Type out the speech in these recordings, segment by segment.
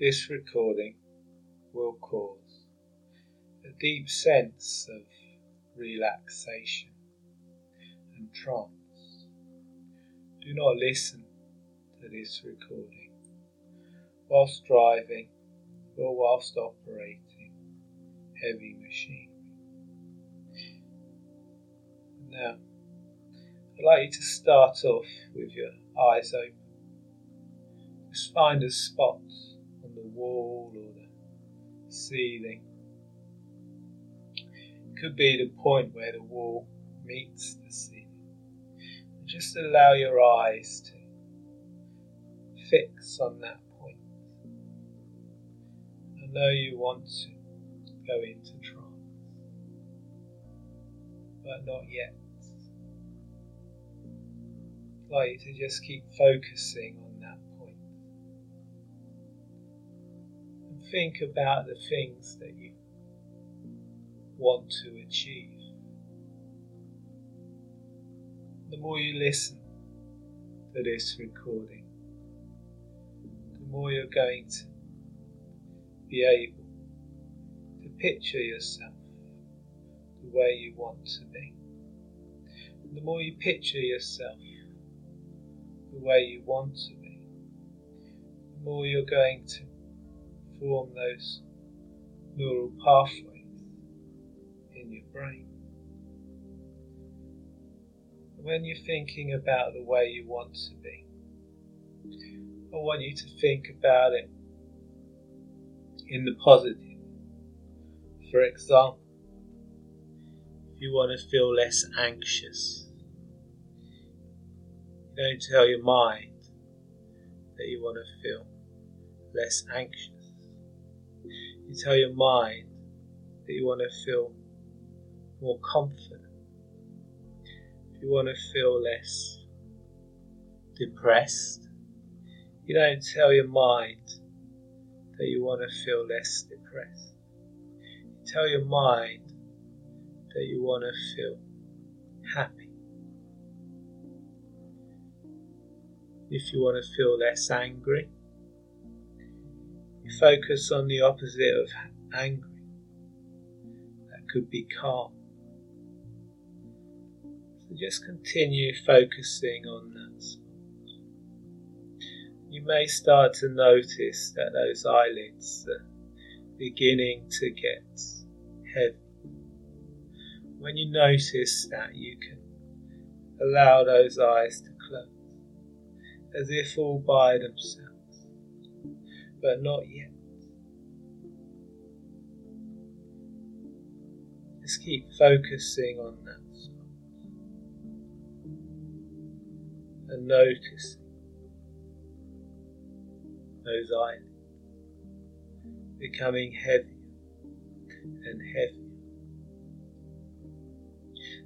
this recording will cause a deep sense of relaxation and trance. Do not listen to this recording whilst driving or whilst operating heavy machinery. Now, I'd like you to start off with your eyes open. Just find a spot wall or the ceiling. It could be the point where the wall meets the ceiling. And just allow your eyes to fix on that point. I know you want to go into trance, but not yet. I'd like you to just keep focusing on think about the things that you want to achieve. The more you listen to this recording, the more you're going to be able to picture yourself the way you want to be. And the more you picture yourself the way you want to be, the more you're going to form those neural pathways in your brain. When you're thinking about the way you want to be, I want you to think about it in the positive. For example, if you want to feel less anxious, don't tell your mind that you want to feel less anxious. You tell your mind that you want to feel more confident. If you want to feel less depressed, you don't tell your mind that you want to feel less depressed. You tell your mind that you want to feel happy. If you want to feel less angry, focus on the opposite of angry. That could be calm. So just continue focusing on that. You may start to notice that those eyelids are beginning to get heavy. When you notice that, you can allow those eyes to close as if all by themselves, but not yet. Just keep focusing on that spot and noticing those eyelids becoming heavier and heavier.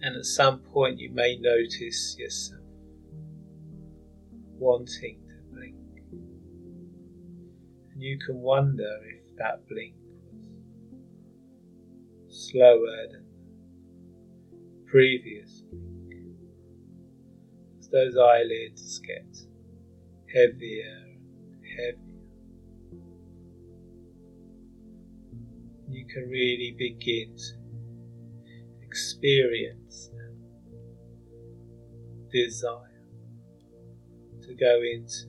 And at some point, you may notice yourself wanting. And you can wonder if that blink was slower than the previous blink. As those eyelids get heavier and heavier. You can really begin to experience desire to go into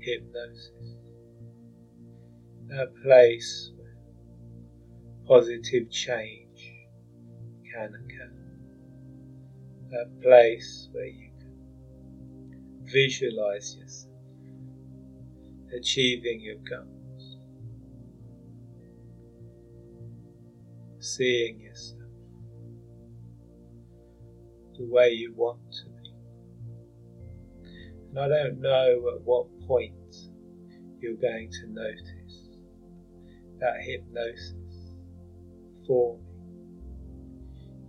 hypnosis, a place where positive change can occur, a place where you can visualize yourself achieving your goals, seeing yourself the way you want to be. And I don't know at what point you're going to notice that hypnosis forming.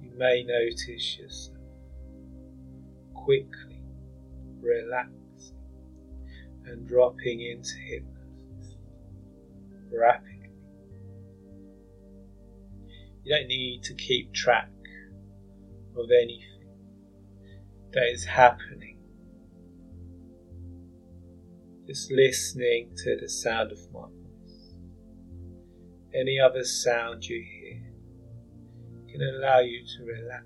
You may notice yourself quickly relaxing and dropping into hypnosis rapidly. You don't need to keep track of anything that is happening Just listening to the sound of my. Any other sound you hear can allow you to relax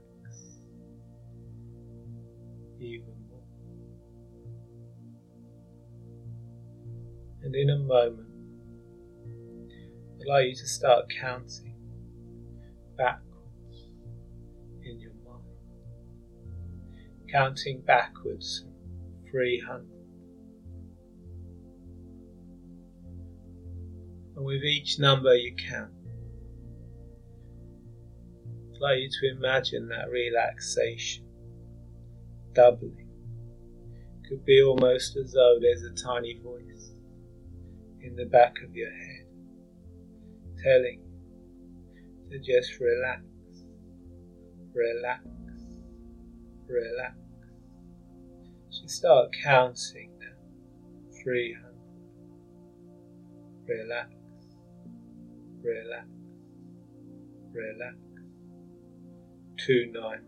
even more. And in a moment, allow you to start counting backwards in your mind. Counting backwards 300. And with each number you count, allow you to imagine that relaxation doubling. Could be almost as though there's a tiny voice in the back of your head telling to just relax, relax, relax. So start counting now. 300. Relax, relax, relax. Two 299.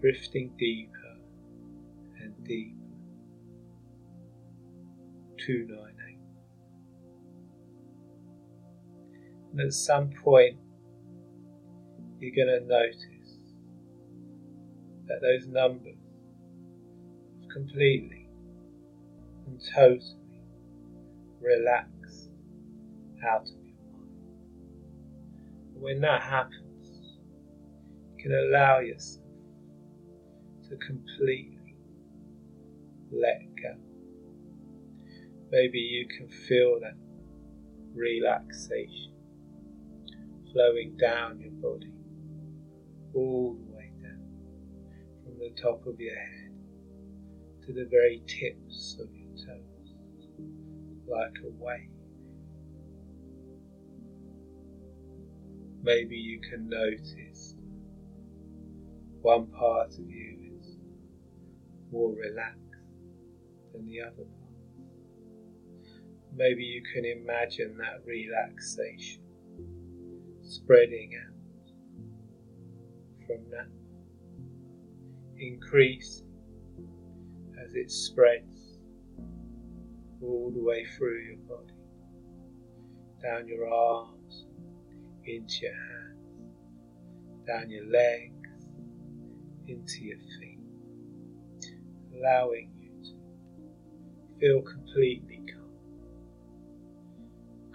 Drifting deeper and deeper. 298. And at some point, you're going to notice that those numbers completely and totally relax out of your mind. When that happens, you can allow yourself to completely let go. Maybe you can feel that relaxation flowing down your body, all the way down from the top of your head to the very tips of your toes, like a wave. Maybe you can notice one part of you is more relaxed than the other part. Maybe you can imagine that relaxation spreading out from that increase as it spreads all the way through your body, down your arms, into your hands, down your legs, into your feet, allowing you to feel completely calm,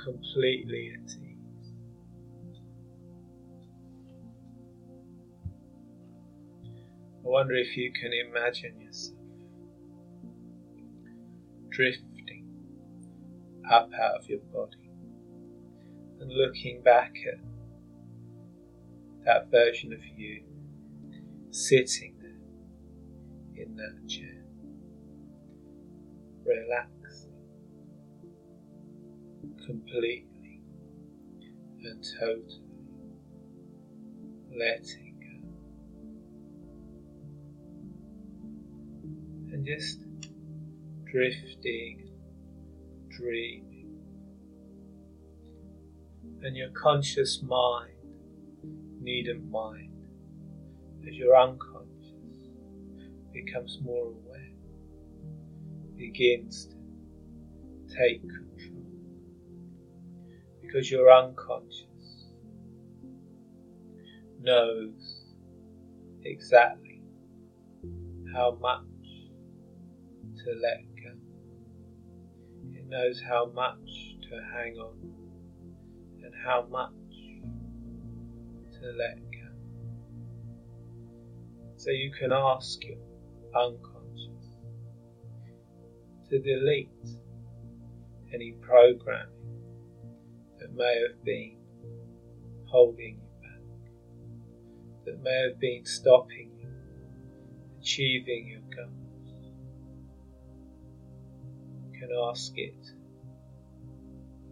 completely at ease. I wonder if you can imagine yourself drifting up out of your body and looking back at that version of you sitting there in that chair, relaxing completely and totally letting go and just drifting, dreaming. And your conscious mind needn't mind as your unconscious becomes more aware, begins to take control. Because your unconscious knows exactly how much to let go. It knows how much to hang on and how much to let go. So you can ask your unconscious to delete any programming that may have been holding you back, that may have been stopping you achieving your goals. You can ask it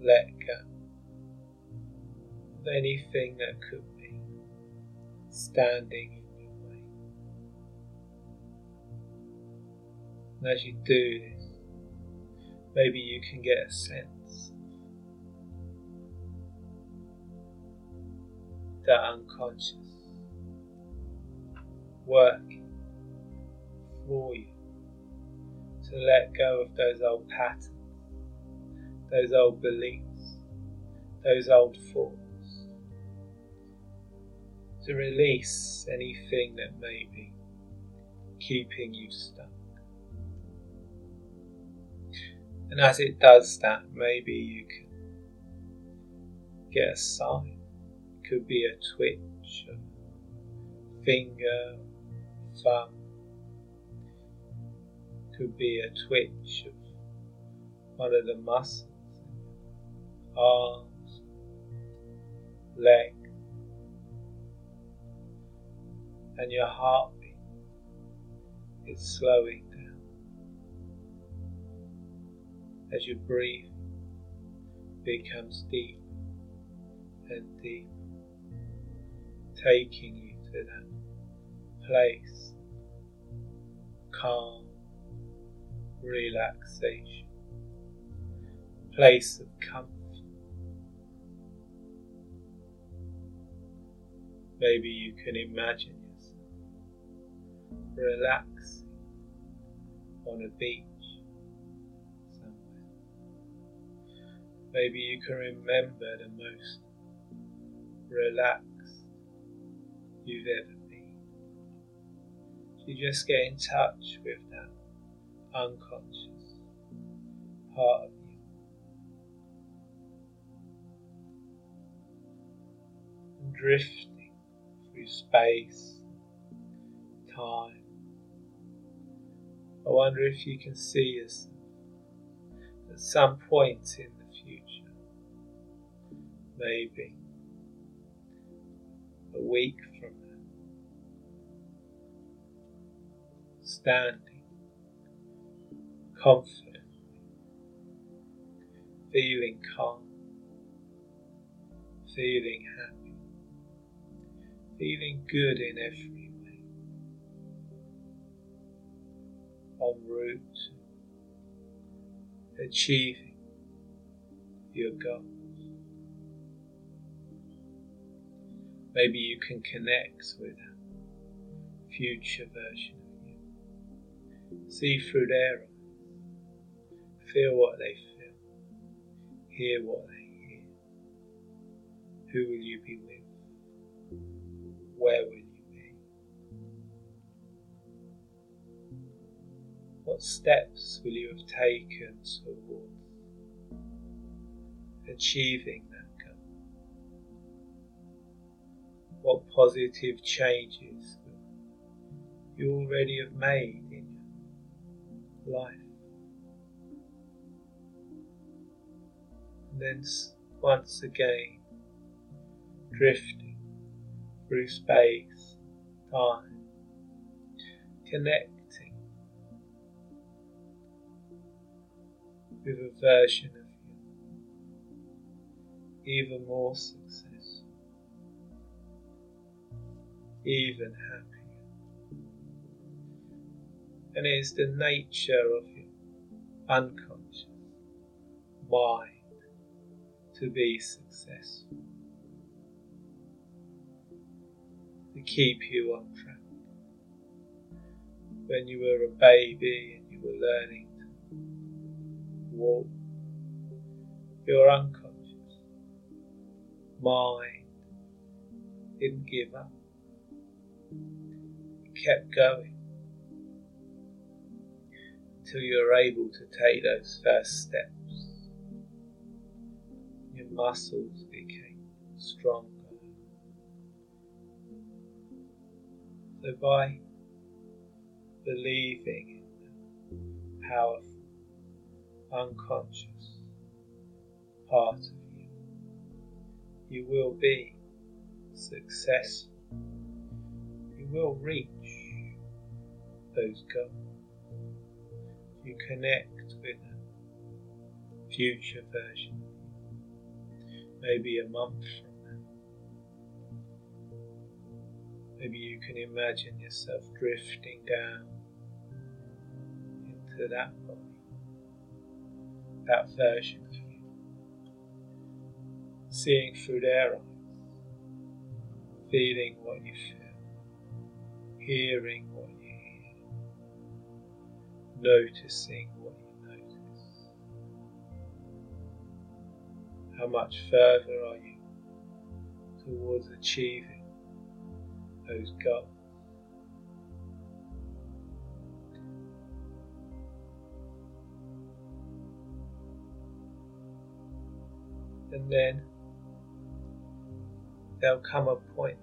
let go anything that could be standing in your way. And as you do this, maybe you can get a sense that unconscious working for you to let go of those old patterns, those old beliefs, those old thoughts, to release anything that may be keeping you stuck. And as it does that, maybe you can get a sign. It could be a twitch, a finger, thumb. It could be a twitch of one of the muscles, arms, leg, and your heartbeat is slowing down. as your breathing becomes deep and deep, taking you to that place calm, relaxation, place of comfort. Maybe you can imagine relaxing on a beach Maybe you can remember the most relaxed you've ever been. You just get in touch with that unconscious part of you. Drifting through space, time. I wonder if you can see yourself at some point in the future. maybe a week from now, standing confidently, feeling calm, feeling happy, feeling good in every en route achieving your goals. Maybe you can connect with a future version of you. See through their eyes. Feel what they feel. Hear what they hear. Who will you be with? Where will What steps will you have taken towards achieving that goal? what positive changes you already have made in your life. And then once again, drifting through space, time, connecting with a version of you even more successful even happier. And it is the nature of your unconscious mind to be successful, to keep you on track. When you were a baby and you were learning to walk, your unconscious mind didn't give up it kept going until you were able to take those first steps. Your muscles became stronger. So by believing in the powerful, unconscious part of you, you will be successful You will reach those goals. You connect with a future version, maybe a month from now. Maybe you can imagine yourself drifting down into that that version of you, seeing through their eyes, feeling what you feel hearing what you hear, noticing what you notice. How much further are you towards achieving those goals? And then there'll come a point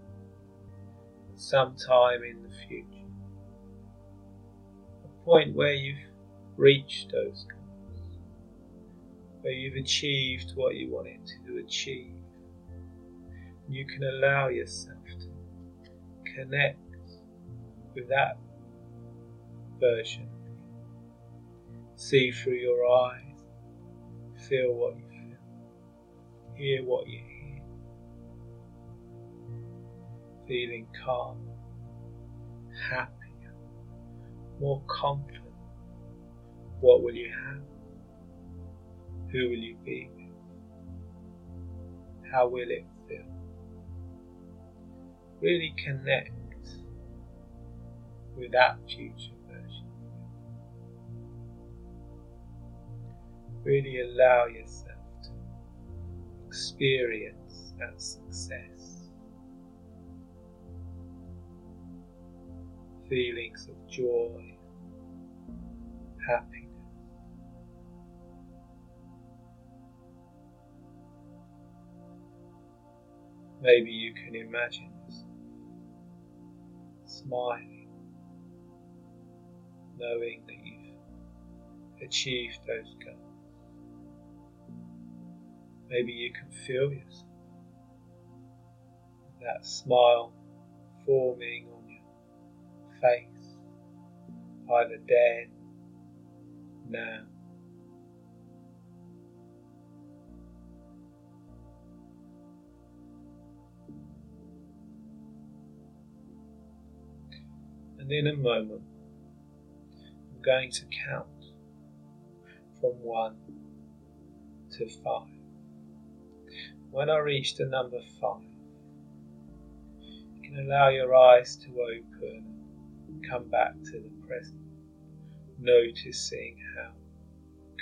sometime in the future. A point where you've reached those goals, where you've achieved what you wanted to achieve. You can allow yourself to connect with that version. See through your eyes, feel what you hear what you hear feeling calm, happier, more confident. What will you have? Who will you be with? How will it feel? Really connect with that future version. Really allow yourself experience that success. feelings of joy, happiness. Maybe you can imagine smiling, knowing that you've achieved those goals. Maybe you can feel yourself, that smile forming on your face, either then, now. And in a moment, I'm going to count from one to five. When I reach the number five, you can allow your eyes to open and come back to the present, noticing how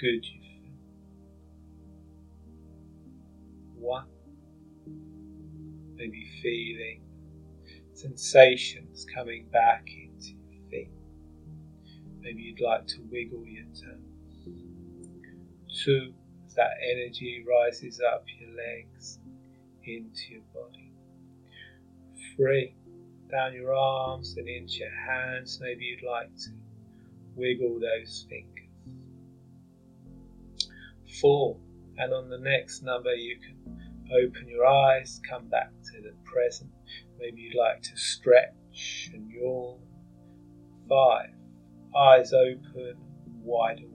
good you feel. One, maybe feeling sensations coming back into your feet. Maybe you'd like to wiggle your toes. Two, that energy rises up your legs into your body. Three, down your arms and into your hands. Maybe you'd like to wiggle those fingers. Four, and on the next number, you can open your eyes, come back to the present. Maybe you'd like to stretch and yawn. Five, eyes open, wide awake.